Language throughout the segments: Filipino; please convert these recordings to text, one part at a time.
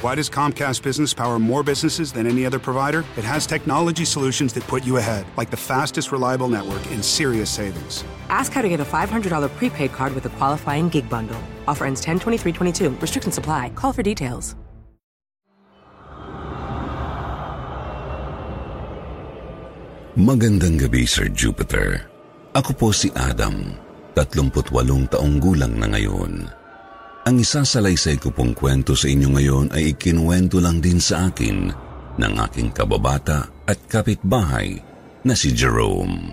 Why does Comcast Business power more businesses than any other provider? It has technology solutions that put you ahead, like the fastest reliable network and serious savings. Ask how to get a $500 prepaid card with a qualifying gig bundle. Offer ends 10 23 22. Restrictions apply. Call for details. Magandang gabi, Sir Jupiter. Ako po si Adam, 38 taong gulang na ngayon. Ang isasalaysay ko pong kwento sa inyo ngayon ay ikinuwento lang din sa akin ng aking kababata at kapitbahay na si Jerome.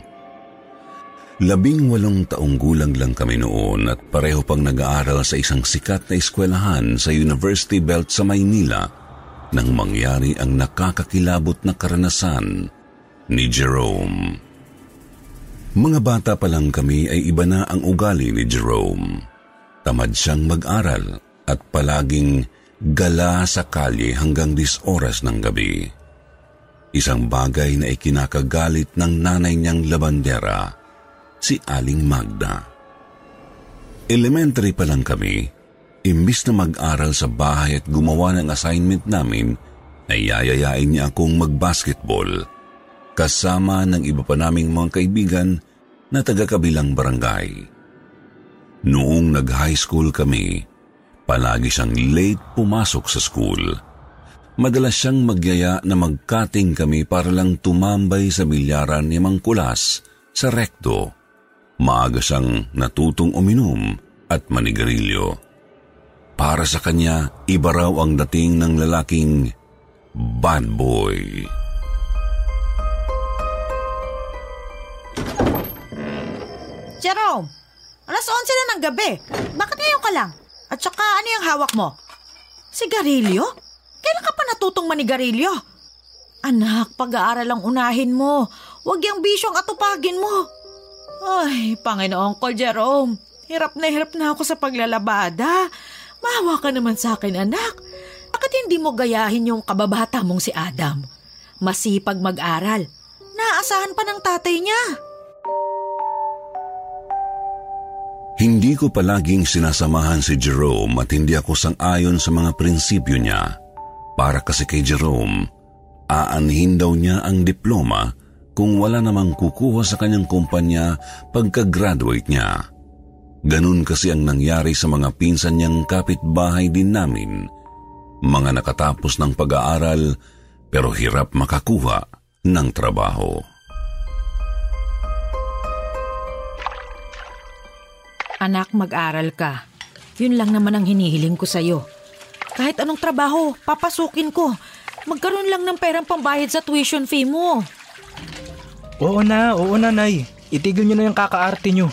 Labing walong taong gulang lang kami noon at pareho pang nag-aaral sa isang sikat na eskwelahan sa University Belt sa Maynila nang mangyari ang nakakakilabot na karanasan ni Jerome. Mga bata pa lang kami ay iba na ang ugali ni Jerome. Tamad siyang mag-aral at palaging gala sa kalye hanggang dis oras ng gabi. Isang bagay na ikinakagalit ng nanay niyang labandera, si Aling Magda. Elementary pa lang kami, imbis na mag-aral sa bahay at gumawa ng assignment namin, ay yayayain niya akong mag-basketball kasama ng iba pa naming mga kaibigan na taga-kabilang barangay. Noong nag-high school kami, palagi siyang late pumasok sa school. Madalas siyang magyaya na magkating kami para lang tumambay sa bilyaran ni Mang Kulas sa rekto. Maaga siyang natutong uminom at manigarilyo. Para sa kanya, iba raw ang dating ng lalaking bad boy. Jerome, alas 11 na ng gabi. Bakit ngayon ka lang? At saka ano yung hawak mo? Sigarilyo? Kailan ka pa natutong manigarilyo? Anak, pag-aaral ang unahin mo. Huwag yung bisyong atupagin mo. Ay, Panginoon ko, Jerome. Hirap na hirap na ako sa paglalabada. Mahawa ka naman sa akin, anak. Bakit hindi mo gayahin yung kababata mong si Adam? Masipag mag-aral. Naasahan pa ng tatay niya. Hindi ko palaging sinasamahan si Jerome at hindi ako sang-ayon sa mga prinsipyo niya. Para kasi kay Jerome, aanhin daw niya ang diploma kung wala namang kukuha sa kanyang kumpanya pagka-graduate niya. Ganun kasi ang nangyari sa mga pinsan niyang kapitbahay din namin. Mga nakatapos ng pag-aaral pero hirap makakuha ng trabaho. Anak, mag-aral ka. Yun lang naman ang hinihiling ko sa'yo. Kahit anong trabaho, papasukin ko. Magkaroon lang ng perang pambayad sa tuition fee mo. Oo na, oo na, Nay. Itigil nyo na yung kakaarte nyo.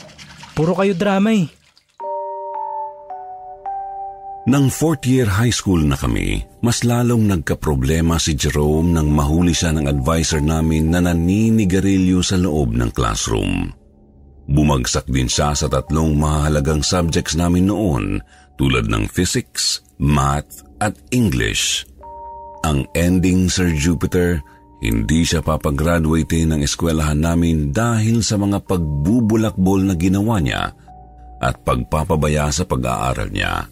Puro kayo drama eh. Nang fourth year high school na kami, mas lalong nagkaproblema si Jerome nang mahuli siya ng advisor namin na naninigarilyo sa loob ng classroom. Bumagsak din siya sa tatlong mahalagang subjects namin noon tulad ng physics, math at English. Ang ending, Sir Jupiter, hindi siya papagraduate ng eskwelahan namin dahil sa mga pagbubulakbol na ginawa niya at pagpapabaya sa pag-aaral niya.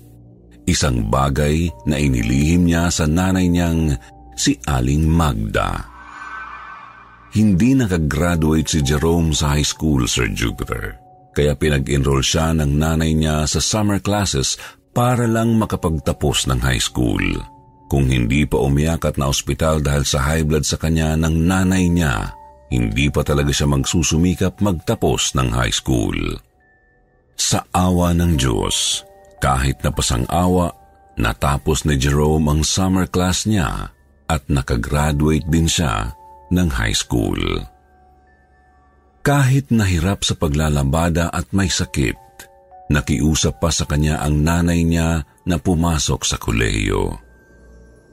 Isang bagay na inilihim niya sa nanay niyang si Aling Magda. Hindi nakagraduate si Jerome sa high school, Sir Jupiter. Kaya pinag-enroll siya ng nanay niya sa summer classes para lang makapagtapos ng high school. Kung hindi pa umiyak at na ospital dahil sa high blood sa kanya ng nanay niya, hindi pa talaga siya magsusumikap magtapos ng high school. Sa awa ng Diyos, kahit napasang awa, natapos ni Jerome ang summer class niya at nakagraduate din siya ng high school. Kahit nahirap sa paglalabada at may sakit, nakiusap pa sa kanya ang nanay niya na pumasok sa kolehiyo.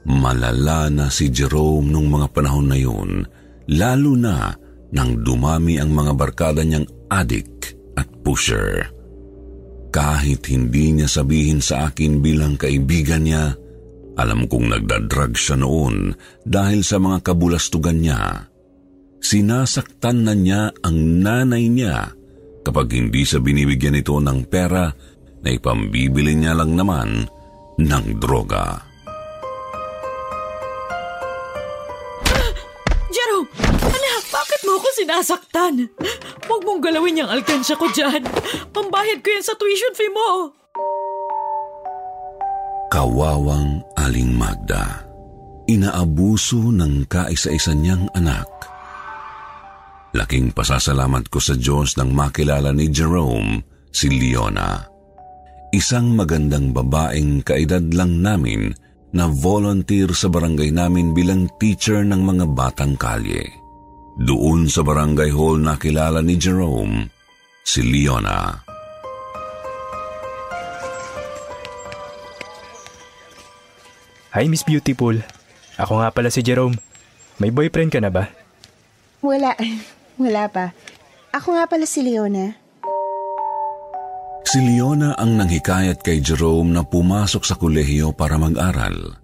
Malala na si Jerome nung mga panahon na yun, lalo na nang dumami ang mga barkada niyang adik at pusher. Kahit hindi niya sabihin sa akin bilang kaibigan niya, alam kong nagdadrag siya noon dahil sa mga kabulastugan niya. Sinasaktan na niya ang nanay niya kapag hindi sa binibigyan ito ng pera na ipambibili niya lang naman ng droga. Jerome! Anak, bakit mo ako sinasaktan? Huwag mong galawin yung alkansya ko dyan. Pambayad ko yan sa tuition fee mo. Kawawang Aling Magda. Inaabuso ng kaisa-isa niyang anak. Laking pasasalamat ko sa Diyos nang makilala ni Jerome si Leona. Isang magandang babaeng kaedad lang namin na volunteer sa barangay namin bilang teacher ng mga batang kalye. Doon sa barangay hall nakilala ni Jerome si Leona. Hi, Miss Beautiful. Ako nga pala si Jerome. May boyfriend ka na ba? Wala. Wala pa. Ako nga pala si Leona. Si Leona ang nanghikayat kay Jerome na pumasok sa kolehiyo para mag-aral.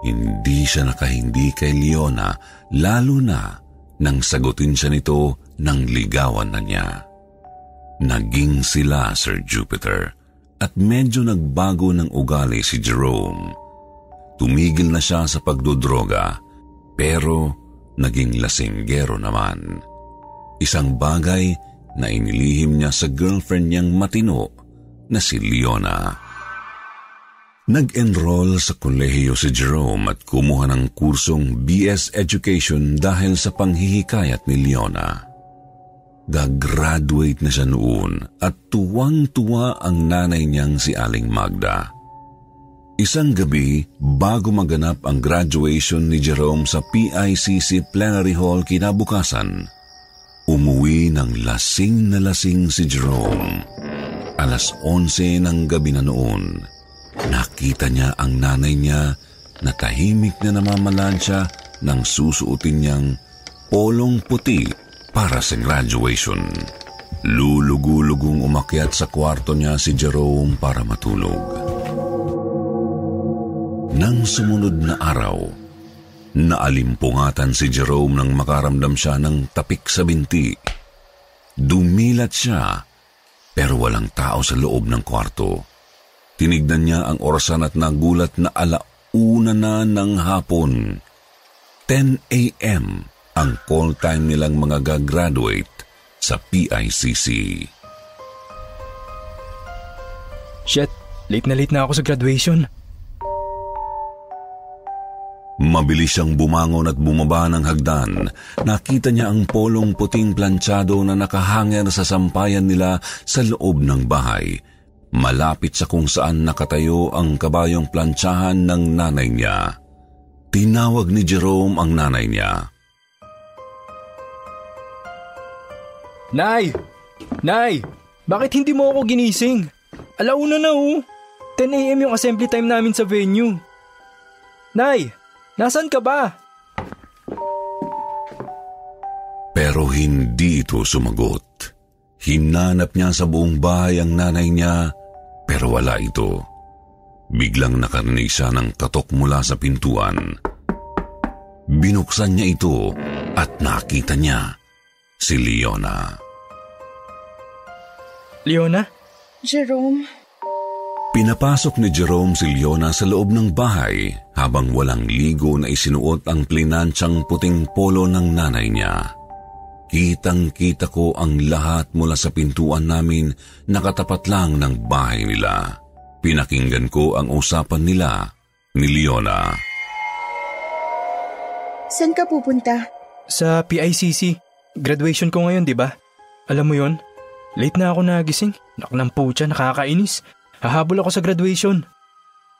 Hindi siya nakahindi kay Leona lalo na nang sagutin siya nito ng ligawan na niya. Naging sila, Sir Jupiter, at medyo nagbago ng ugali si Jerome. Tumigil na siya sa pagdodroga, pero naging lasinggero naman. Isang bagay na inilihim niya sa girlfriend niyang matino na si Leona. Nag-enroll sa kolehiyo si Jerome at kumuha ng kursong BS Education dahil sa panghihikayat ni Leona. Gagraduate na siya noon at tuwang-tuwa ang nanay niyang si Aling Magda. Isang gabi, bago maganap ang graduation ni Jerome sa PICC Plenary Hall kinabukasan, umuwi ng lasing na lasing si Jerome. Alas 11 ng gabi na noon, nakita niya ang nanay niya na tahimik na namamalansya ng susuotin niyang polong puti para sa graduation. Lulugulugong umakyat sa kwarto niya si Jerome para matulog. Nang sumunod na araw, naalimpungatan si Jerome nang makaramdam siya ng tapik sa binti. Dumilat siya, pero walang tao sa loob ng kwarto. Tinignan niya ang orasan at nagulat na alauna na ng hapon. 10 a.m. ang call time nilang mga gagraduate sa PICC. Shit, late na late na ako sa graduation. Mabilis siyang bumangon at bumaba ng hagdan. Nakita niya ang polong puting planchado na nakahanger sa sampayan nila sa loob ng bahay. Malapit sa kung saan nakatayo ang kabayong plantsahan ng nanay niya. Tinawag ni Jerome ang nanay niya. Nay! Nay! Bakit hindi mo ako ginising? Alauna na oh. 10 a.m. yung assembly time namin sa venue. Nay! Nasaan ka ba? Pero hindi ito sumagot. Hinanap niya sa buong bahay ang nanay niya, pero wala ito. Biglang nakarinig siya ng katok mula sa pintuan. Binuksan niya ito at nakita niya si Leona. Leona? Jerome, Pinapasok ni Jerome si Leona sa loob ng bahay habang walang ligo na isinuot ang plinansyang puting polo ng nanay niya. Kitang-kita ko ang lahat mula sa pintuan namin nakatapat lang ng bahay nila. Pinakinggan ko ang usapan nila ni Leona. saan ka pupunta? Sa PICC. Graduation ko ngayon, di ba? Alam mo yon? Late na ako nagising. Nak ng putya, nakakainis. Hahabol ako sa graduation.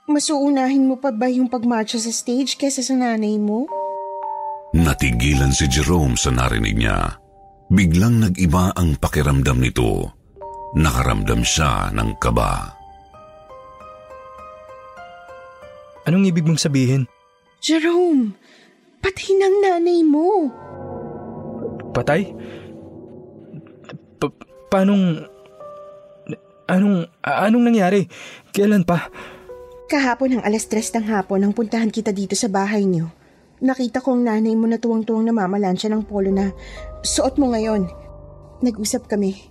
Mas uunahin mo pa ba yung pagmarcha sa stage kesa sa nanay mo? Natigilan si Jerome sa narinig niya. Biglang nag-iba ang pakiramdam nito. Nakaramdam siya ng kaba. Anong ibig mong sabihin? Jerome, patay ng nanay mo. Patay? Pa- paanong... Anong... Anong nangyari? Kailan pa? Kahapon ng alas tres ng hapon nang puntahan kita dito sa bahay niyo. Nakita ko ang nanay mo na tuwang-tuwang namamalansya ng polo na suot mo ngayon. Nag-usap kami.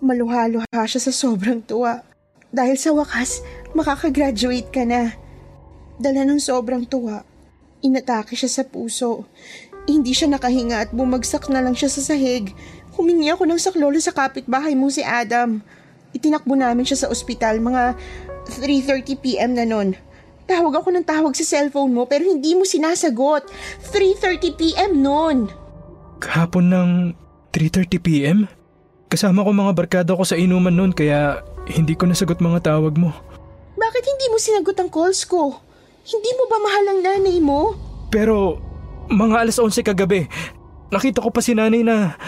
Maluha-luha siya sa sobrang tuwa. Dahil sa wakas, makakagraduate ka na. Dala ng sobrang tuwa. Inatake siya sa puso. Hindi siya nakahinga at bumagsak na lang siya sa sahig. Humingi ako ng saklolo sa kapitbahay mo si Adam. Itinakbo namin siya sa ospital mga 3.30pm na nun. Tawag ako ng tawag sa cellphone mo pero hindi mo sinasagot. 3.30pm nun. Kahapon ng 3.30pm? Kasama ko mga barkada ko sa inuman noon kaya hindi ko nasagot mga tawag mo. Bakit hindi mo sinagot ang calls ko? Hindi mo ba mahal ang nanay mo? Pero mga alas 11 kagabi, nakita ko pa si nanay na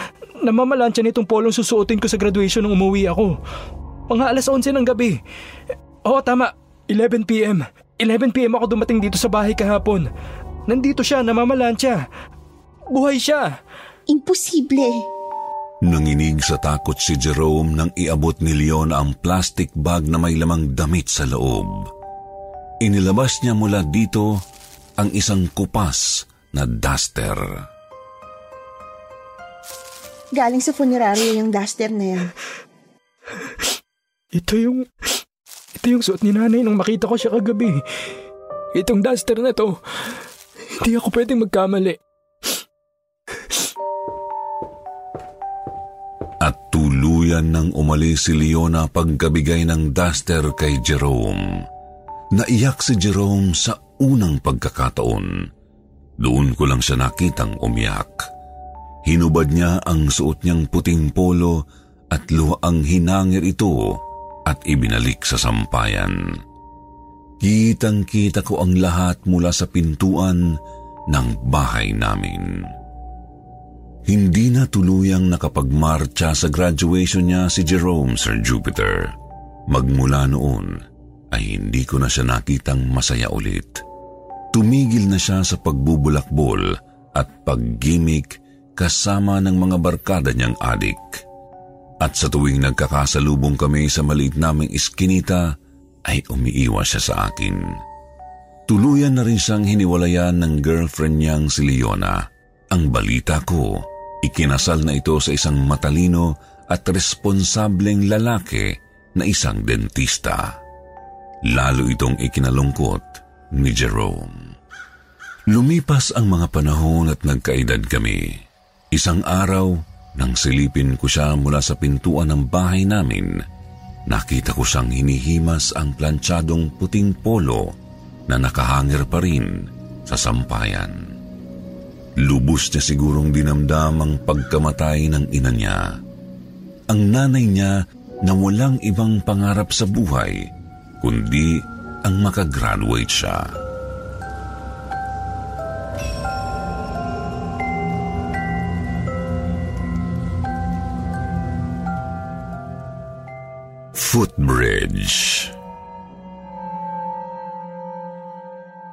namamalansya nitong polong susuotin ko sa graduation nung umuwi ako. Mga alas 11 ng gabi. Oo, tama. 11pm. 11pm ako dumating dito sa bahay kahapon. Nandito siya, namamalansya. Buhay siya. Imposible. Nanginig sa takot si Jerome nang iabot ni Leona ang plastic bag na may lamang damit sa loob. Inilabas niya mula dito ang isang kupas na duster. Galing sa funerario yung duster na yan. Ito yung... Ito yung suot ni nanay nung makita ko siya kagabi. Itong duster na to, hindi ako pwedeng magkamali. At tuluyan nang umalis si Leona pagkabigay ng duster kay Jerome. Naiyak si Jerome sa unang pagkakataon. Doon ko lang siya nakitang umiyak. Hinubad niya ang suot niyang puting polo at luhaang hinangir ito at ibinalik sa sampayan. Kitang-kita ko ang lahat mula sa pintuan ng bahay namin. Hindi na tuluyang nakapagmarcha sa graduation niya si Jerome, Sir Jupiter. Magmula noon ay hindi ko na siya nakitang masaya ulit. Tumigil na siya sa pagbubulakbol at paggimik kasama ng mga barkada niyang adik. At sa tuwing nagkakasalubong kami sa maliit naming iskinita, ay umiiwas siya sa akin. Tuluyan na rin siyang hiniwalayan ng girlfriend niyang si Leona. Ang balita ko, ikinasal na ito sa isang matalino at responsableng lalaki na isang dentista. Lalo itong ikinalungkot ni Jerome. Lumipas ang mga panahon at nagkaedad kami. Isang araw, nang silipin ko siya mula sa pintuan ng bahay namin, nakita ko siyang hinihimas ang planchadong puting polo na nakahangir pa rin sa sampayan. Lubos niya sigurong dinamdam ang pagkamatay ng ina niya. Ang nanay niya na walang ibang pangarap sa buhay, kundi ang makagraduate siya. Footbridge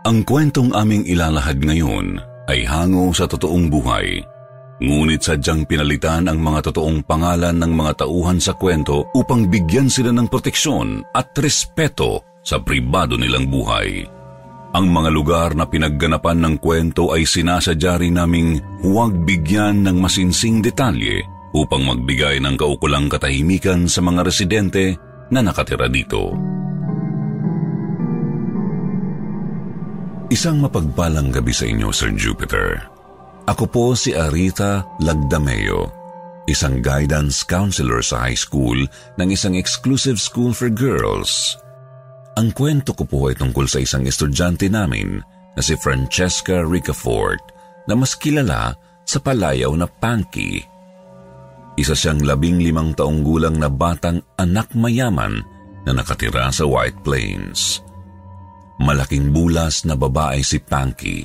Ang kwentong aming ilalahad ngayon ay hango sa totoong buhay. Ngunit sadyang pinalitan ang mga totoong pangalan ng mga tauhan sa kwento upang bigyan sila ng proteksyon at respeto sa pribado nilang buhay. Ang mga lugar na pinagganapan ng kwento ay sinasadya rin naming huwag bigyan ng masinsing detalye upang magbigay ng kaukulang katahimikan sa mga residente na nakatira dito. Isang mapagpalang gabi sa inyo, Sir Jupiter. Ako po si Arita Lagdameo, isang guidance counselor sa high school ng isang exclusive school for girls. Ang kwento ko po ay tungkol sa isang estudyante namin na si Francesca Ricafort na mas kilala sa palayaw na Panky. Isa siyang labing limang taong gulang na batang anak mayaman na nakatira sa White Plains. Malaking bulas na babae si Panky.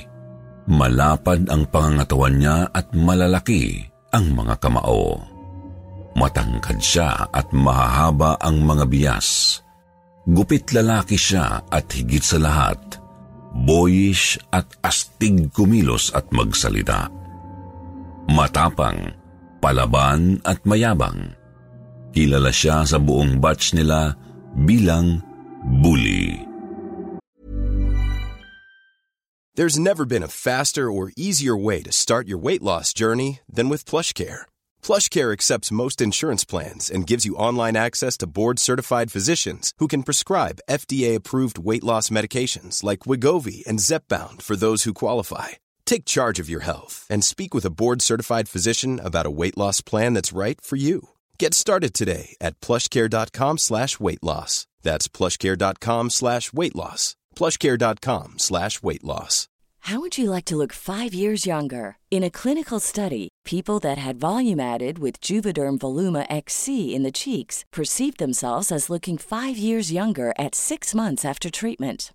Malapad ang pangangatawan niya at malalaki ang mga kamao. Matangkad siya at mahahaba ang mga biyas. Gupit lalaki siya at higit sa lahat, boyish at astig kumilos at magsalita. Matapang, at mayabang. Kilala siya sa buong batch nila bilang bully. There's never been a faster or easier way to start your weight loss journey than with PlushCare. PlushCare accepts most insurance plans and gives you online access to board-certified physicians who can prescribe FDA-approved weight loss medications like Wigovi and Zepbound for those who qualify. Take charge of your health and speak with a board-certified physician about a weight loss plan that's right for you. Get started today at plushcare.com slash weight loss. That's plushcare.com slash weight loss. plushcare.com slash weight loss. How would you like to look five years younger? In a clinical study, people that had volume added with Juvederm Voluma XC in the cheeks perceived themselves as looking five years younger at six months after treatment.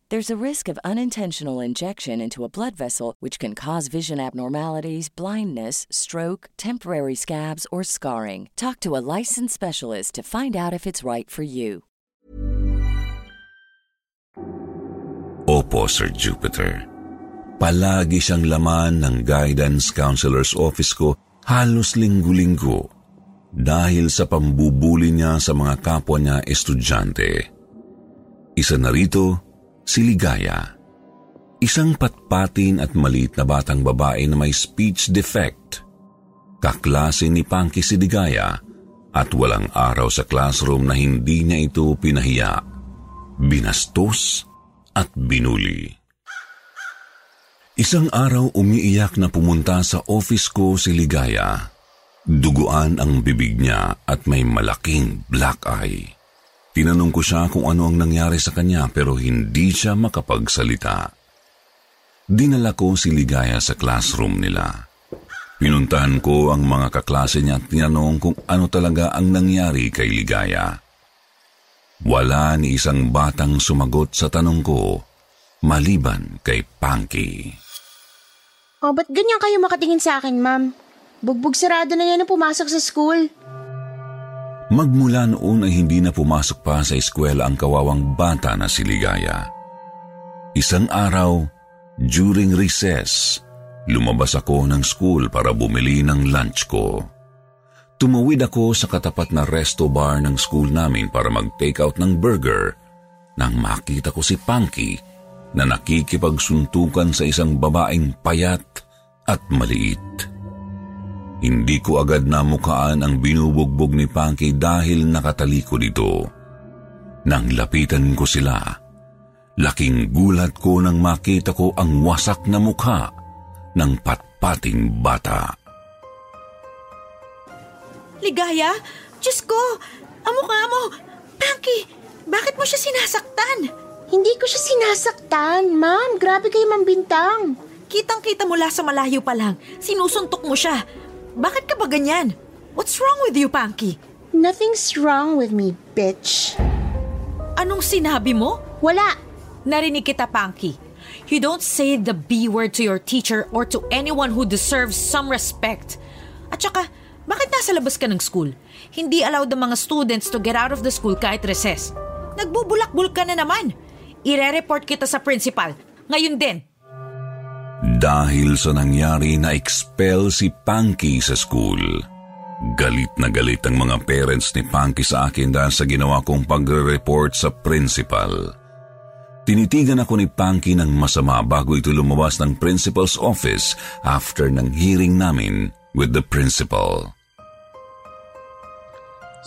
There's a risk of unintentional injection into a blood vessel, which can cause vision abnormalities, blindness, stroke, temporary scabs, or scarring. Talk to a licensed specialist to find out if it's right for you. Opo, Sir Jupiter. Palagi siyang laman ng guidance counselor's office ko halos linggo-linggo dahil sa pambubuli niya sa mga kapwa niya estudyante. Isa na rito, si Ligaya. Isang patpatin at maliit na batang babae na may speech defect. Kaklase ni Punky si Ligaya at walang araw sa classroom na hindi niya ito pinahiya, binastos at binuli. Isang araw umiiyak na pumunta sa office ko si Ligaya. Duguan ang bibig niya at may malaking black eye. Tinanong ko siya kung ano ang nangyari sa kanya pero hindi siya makapagsalita. Dinala ko si Ligaya sa classroom nila. Pinuntahan ko ang mga kaklase niya at tinanong kung ano talaga ang nangyari kay Ligaya. Wala ni isang batang sumagot sa tanong ko, maliban kay Punky. Oh, ba't ganyan kayo makatingin sa akin, ma'am? Bugbog sarado na yan na pumasok sa school. Magmula noon ay hindi na pumasok pa sa eskwela ang kawawang bata na si Ligaya. Isang araw, during recess, lumabas ako ng school para bumili ng lunch ko. Tumawid ako sa katapat na resto bar ng school namin para mag-take out ng burger nang makita ko si Punky na nakikipagsuntukan sa isang babaeng payat at maliit. Hindi ko agad namukaan ang binubugbog ni Punky dahil nakatalikod ito. Nang lapitan ko sila, laking gulat ko nang makita ko ang wasak na mukha ng patpating bata. Ligaya? Diyos ko! Ang mukha mo! Punky, bakit mo siya sinasaktan? Hindi ko siya sinasaktan, ma'am. Grabe kayo mambintang. Kitang-kita mula sa malayo pa lang. Sinusuntok mo siya. Bakit ka ba ganyan? What's wrong with you, Punky? Nothing's wrong with me, bitch. Anong sinabi mo? Wala. Narinig kita, Punky. You don't say the B word to your teacher or to anyone who deserves some respect. At saka, bakit nasa labas ka ng school? Hindi allowed ang mga students to get out of the school kahit recess. Nagbubulak-bulak ka na naman. Ire-report kita sa principal. Ngayon din. Dahil sa nangyari na expel si Punky sa school. Galit na galit ang mga parents ni Punky sa akin dahil sa ginawa kong pagre-report sa principal. Tinitigan ako ni Punky ng masama bago ito lumabas ng principal's office after ng hearing namin with the principal.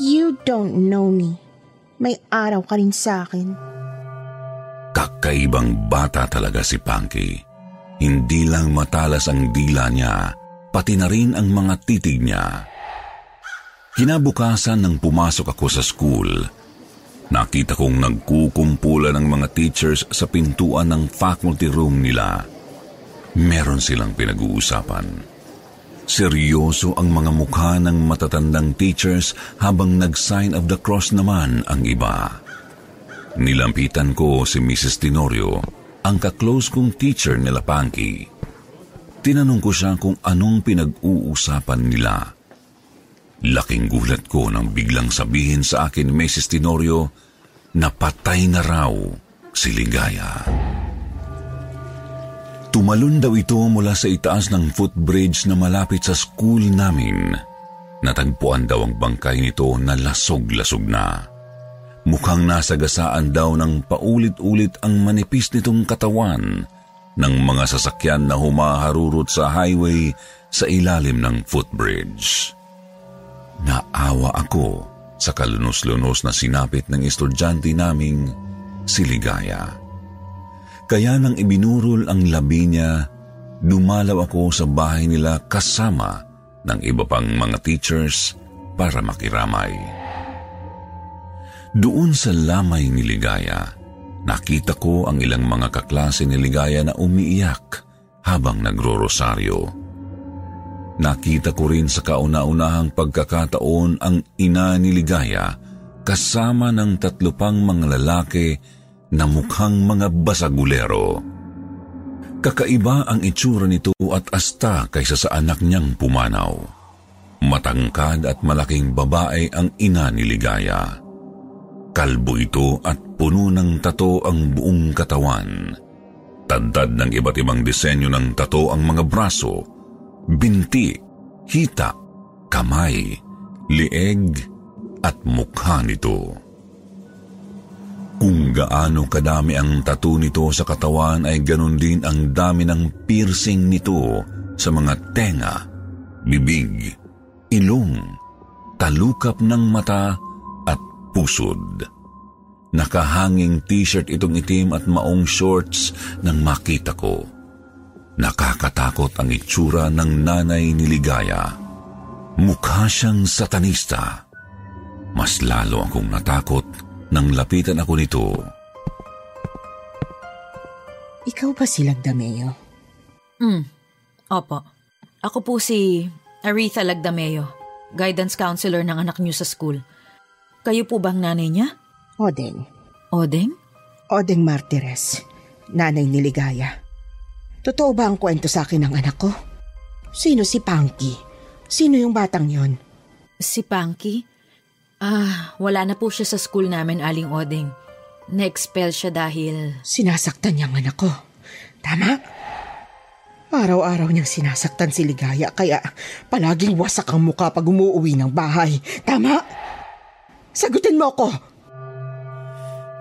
You don't know me. May araw ka rin sa akin. Kakaibang bata talaga si Punky. Hindi lang matalas ang dila niya, pati na rin ang mga titig niya. Kinabukasan nang pumasok ako sa school, nakita kong nagkukumpulan ng mga teachers sa pintuan ng faculty room nila. Meron silang pinag-uusapan. Seryoso ang mga mukha ng matatandang teachers habang nag-sign of the cross naman ang iba. Nilampitan ko si Mrs. Tenorio, ang kaklose kong teacher nila Panky. Tinanong ko siya kung anong pinag-uusapan nila. Laking gulat ko nang biglang sabihin sa akin ni Mrs. Tenorio na patay na raw si Ligaya. Tumalon daw ito mula sa itaas ng footbridge na malapit sa school namin. Natagpuan daw ang bangkay nito na lasog-lasog na. Mukhang nasagasaan daw ng paulit-ulit ang manipis nitong katawan ng mga sasakyan na humaharurot sa highway sa ilalim ng footbridge. Naawa ako sa kalunos-lunos na sinapit ng estudyante naming si Ligaya. Kaya nang ibinurol ang labi niya, dumalaw ako sa bahay nila kasama ng iba pang mga teachers para makiramay. Doon sa lamay ni Ligaya, nakita ko ang ilang mga kaklase ni Ligaya na umiiyak habang nagro-rosaryo. Nakita ko rin sa kauna-unahang pagkakataon ang ina ni Ligaya kasama ng tatlo pang mga lalaki na mukhang mga basagulero. Kakaiba ang itsura nito at asta kaysa sa anak niyang pumanaw. Matangkad at malaking babae ang ina ni Ligaya. Kalbo ito at puno ng tato ang buong katawan. Tadtad ng iba't ibang disenyo ng tato ang mga braso, binti, hita, kamay, lieg at mukha nito. Kung gaano kadami ang tattoo nito sa katawan ay ganun din ang dami ng piercing nito sa mga tenga, bibig, ilong, talukap ng mata at pusod. Nakahanging t-shirt itong itim at maong shorts nang makita ko. Nakakatakot ang itsura ng nanay ni Ligaya. Mukha siyang satanista. Mas lalo akong natakot nang lapitan ako nito. Ikaw ba si Lagdameo? Hmm, opo. Ako po si Aretha Lagdameo, guidance counselor ng anak niyo sa school. Kayo po bang nanay niya? Odeng. Odeng? Odeng Martires, nanay ni Ligaya. Totoo ba ang kwento sa akin ng anak ko? Sino si Panky? Sino yung batang yon? Si Panky? Ah, wala na po siya sa school namin, Aling Oding. Na-expel siya dahil... Sinasaktan niyang anak ko. Tama? Araw-araw niyang sinasaktan si Ligaya kaya palaging wasak ang mukha pag umuwi ng bahay. Tama? Sagutin mo ako!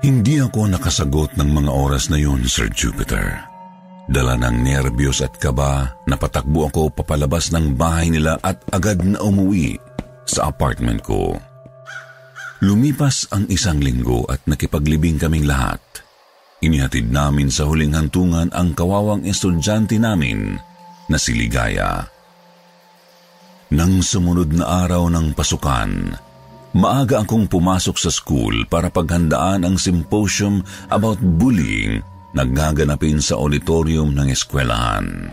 Hindi ako nakasagot ng mga oras na yun, Sir Jupiter. Dala ng nervyos at kaba, napatakbo ako papalabas ng bahay nila at agad na umuwi sa apartment ko. Lumipas ang isang linggo at nakipaglibing kaming lahat. Inihatid namin sa huling hantungan ang kawawang estudyante namin na si Ligaya. Nang sumunod na araw ng pasukan, maaga akong pumasok sa school para paghandaan ang symposium about bullying na gaganapin sa auditorium ng eskwelahan.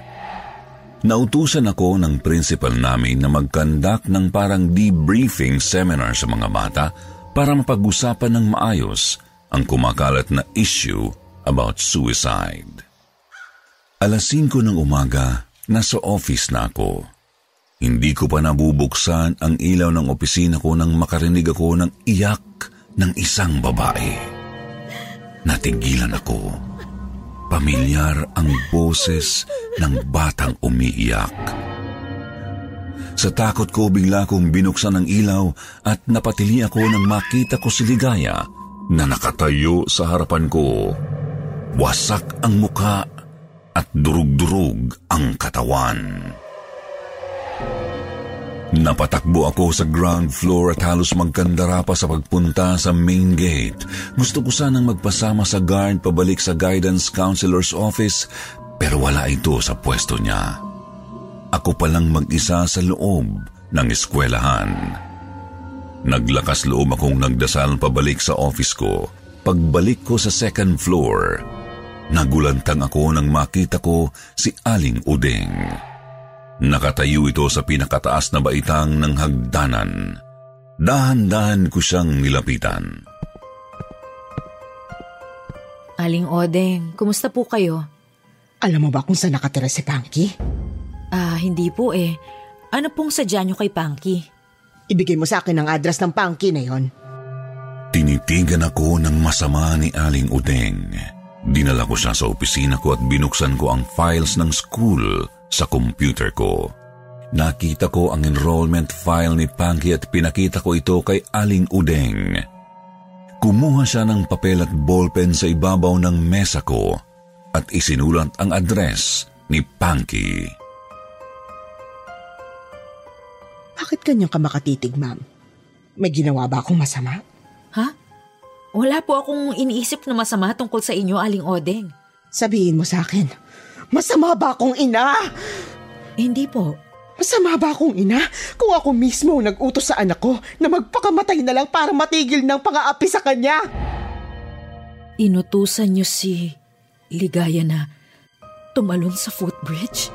Nautusan ako ng principal namin na magkandak ng parang debriefing seminar sa mga bata para mapag-usapan ng maayos ang kumakalat na issue about suicide. Alas 5 ng umaga, nasa office na ako. Hindi ko pa nabubuksan ang ilaw ng opisina ko nang makarinig ako ng iyak ng isang babae. Natigilan ako. Pamilyar ang boses ng batang umiiyak. Sa takot ko bigla kong binuksan ang ilaw at napatili ako nang makita ko si Ligaya na nakatayo sa harapan ko. Wasak ang muka at durug-durug ang katawan. Napatakbo ako sa ground floor at halos magkandara pa sa pagpunta sa main gate. Gusto ko sanang magpasama sa guard pabalik sa guidance counselor's office pero wala ito sa pwesto niya. Ako palang mag-isa sa loob ng eskwelahan. Naglakas loob akong nagdasal pabalik sa office ko. Pagbalik ko sa second floor, nagulantang ako nang makita ko si Aling Udeng. Nakatayo ito sa pinakataas na baitang ng hagdanan. Dahan-dahan ko siyang nilapitan. Aling Odeng, kumusta po kayo? Alam mo ba kung saan nakatira si Punky? Ah, hindi po eh. Ano pong sadya niyo kay Punky? Ibigay mo sa akin ang address ng Punky na yon. Tinitigan ako ng masama ni Aling Udeng. Dinala ko siya sa opisina ko at binuksan ko ang files ng school sa computer ko. Nakita ko ang enrollment file ni Punky at pinakita ko ito kay Aling Udeng. Kumuha siya ng papel at ballpen sa ibabaw ng mesa ko at isinulat ang address ni Punky. Bakit ganyan ka makatitig, ma'am? May ginawa ba akong masama? Ha? Wala po akong iniisip na masama tungkol sa inyo, Aling Odeng. Sabihin mo sa akin, masama ba akong ina? Hindi po. Masama ba akong ina kung ako mismo ang nag-utos sa anak ko na magpakamatay na lang para matigil ng pang-aapi sa kanya? Inutusan niyo si Ligaya na tumalon sa footbridge?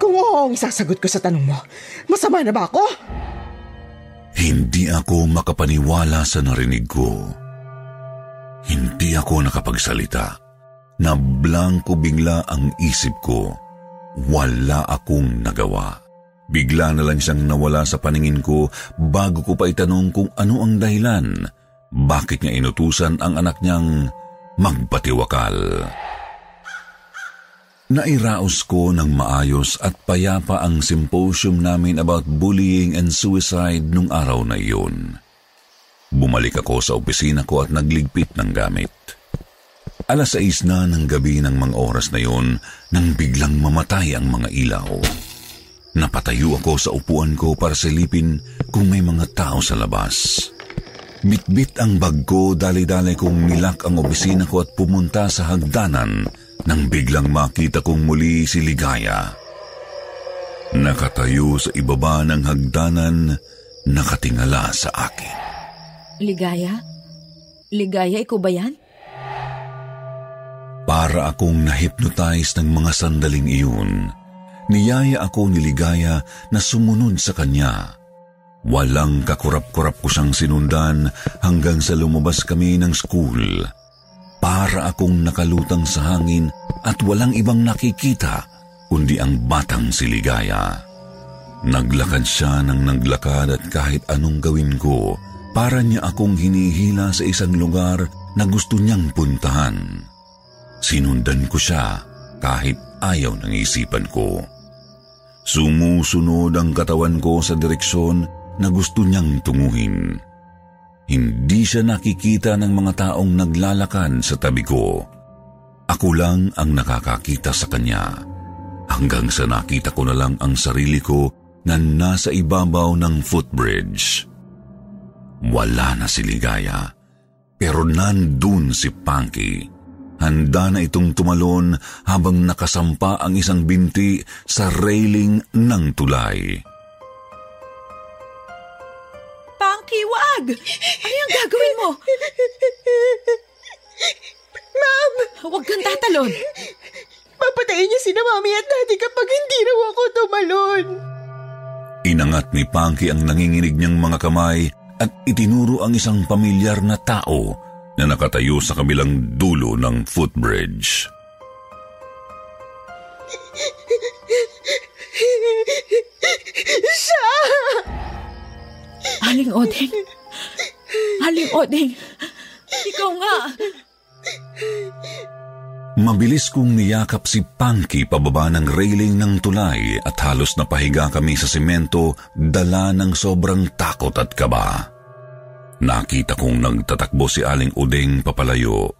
Kung oo ang isasagot ko sa tanong mo, masama na ba ako? Hindi ako makapaniwala sa narinig ko. Hindi ako nakapagsalita. Nablangko bigla ang isip ko. Wala akong nagawa. Bigla na lang siyang nawala sa paningin ko bago ko pa itanong kung ano ang dahilan. Bakit niya inutusan ang anak niyang magpatiwakal? Nairaos ko ng maayos at payapa ang symposium namin about bullying and suicide nung araw na iyon. Bumalik ako sa opisina ko at nagligpit ng gamit. Alas 6 na ng gabi ng mga oras na yon nang biglang mamatay ang mga ilaw. Napatayo ako sa upuan ko para silipin kung may mga tao sa labas. Bitbit ang bag ko, dali-dali kong nilak ang opisina ko at pumunta sa hagdanan nang biglang makita kong muli si Ligaya. Nakatayo sa ibaba ng hagdanan, nakatingala sa akin. Ligaya? Ligaya, ikaw ba yan? Para akong na-hypnotize ng mga sandaling iyon, niyaya ako ni Ligaya na sumunod sa kanya. Walang kakurap-kurap ko siyang sinundan hanggang sa lumabas kami ng school. Para akong nakalutang sa hangin at walang ibang nakikita kundi ang batang si Ligaya. Naglakad siya ng naglakad at kahit anong gawin ko, para niya akong hinihila sa isang lugar na gusto niyang puntahan. Sinundan ko siya kahit ayaw ng isipan ko. Sumusunod ang katawan ko sa direksyon na gusto niyang tunguhin. Hindi siya nakikita ng mga taong naglalakad sa tabi ko. Ako lang ang nakakakita sa kanya. Hanggang sa nakita ko na lang ang sarili ko na nasa ibabaw ng footbridge. Wala na si Ligaya, pero nandun si Punky. Handa na itong tumalon habang nakasampa ang isang binti sa railing ng tulay. Punky, wag! Ano yung gagawin mo? Ma'am! Huwag kang tatalon. Papatayin niya si na mami at daddy kapag hindi raw ako tumalon. Inangat ni Punky ang nanginginig niyang mga kamay at itinuro ang isang pamilyar na tao na nakatayo sa kabilang dulo ng footbridge. Siya! Aling Odeng. Aling Odeng. Ikaw nga. Mabilis kong niyakap si Punky pababa ng railing ng tulay at halos napahiga kami sa simento dala ng sobrang takot at kaba. Nakita kong nagtatakbo si Aling Udeng papalayo.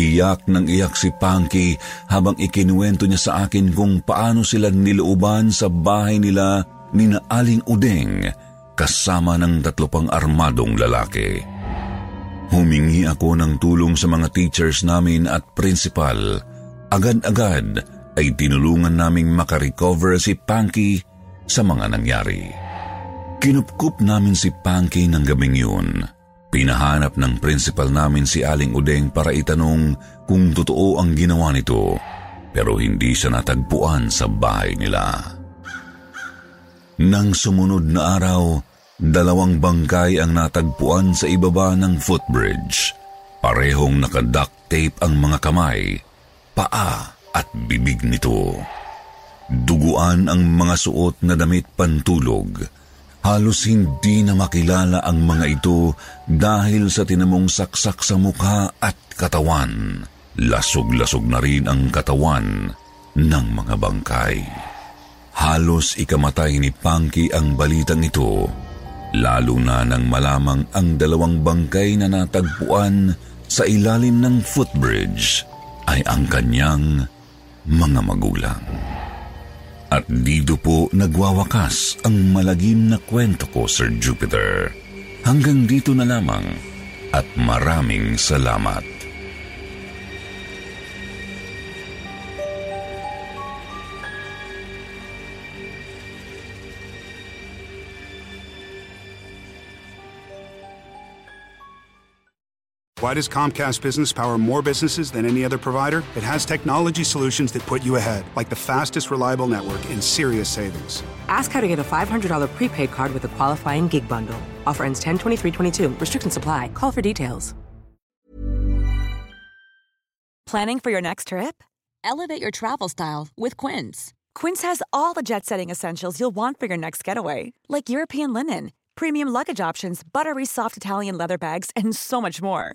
Iyak ng iyak si Punky habang ikinuwento niya sa akin kung paano sila nilooban sa bahay nila ni na Aling Udeng kasama ng tatlo pang armadong lalaki. Humingi ako ng tulong sa mga teachers namin at principal. Agad-agad ay tinulungan naming makarecover si Punky sa mga nangyari. Kinupkup namin si Panky ng gabing yun. Pinahanap ng principal namin si Aling Udeng para itanong kung totoo ang ginawa nito pero hindi siya natagpuan sa bahay nila. Nang sumunod na araw, dalawang bangkay ang natagpuan sa ibaba ng footbridge. Parehong nakaduct tape ang mga kamay, paa at bibig nito. Duguan ang mga suot na damit pantulog Halos hindi na makilala ang mga ito dahil sa tinamong saksak sa mukha at katawan. Lasog-lasog na rin ang katawan ng mga bangkay. Halos ikamatay ni Punky ang balitang ito, lalo na nang malamang ang dalawang bangkay na natagpuan sa ilalim ng footbridge ay ang kanyang mga magulang. At dito po nagwawakas ang malagim na kwento ko, Sir Jupiter. Hanggang dito na lamang at maraming salamat. Why does Comcast Business power more businesses than any other provider? It has technology solutions that put you ahead, like the fastest reliable network and serious savings. Ask how to get a $500 prepaid card with a qualifying gig bundle. Offer ends 10 23 22. Restrictions apply. Call for details. Planning for your next trip? Elevate your travel style with Quince. Quince has all the jet setting essentials you'll want for your next getaway, like European linen, premium luggage options, buttery soft Italian leather bags, and so much more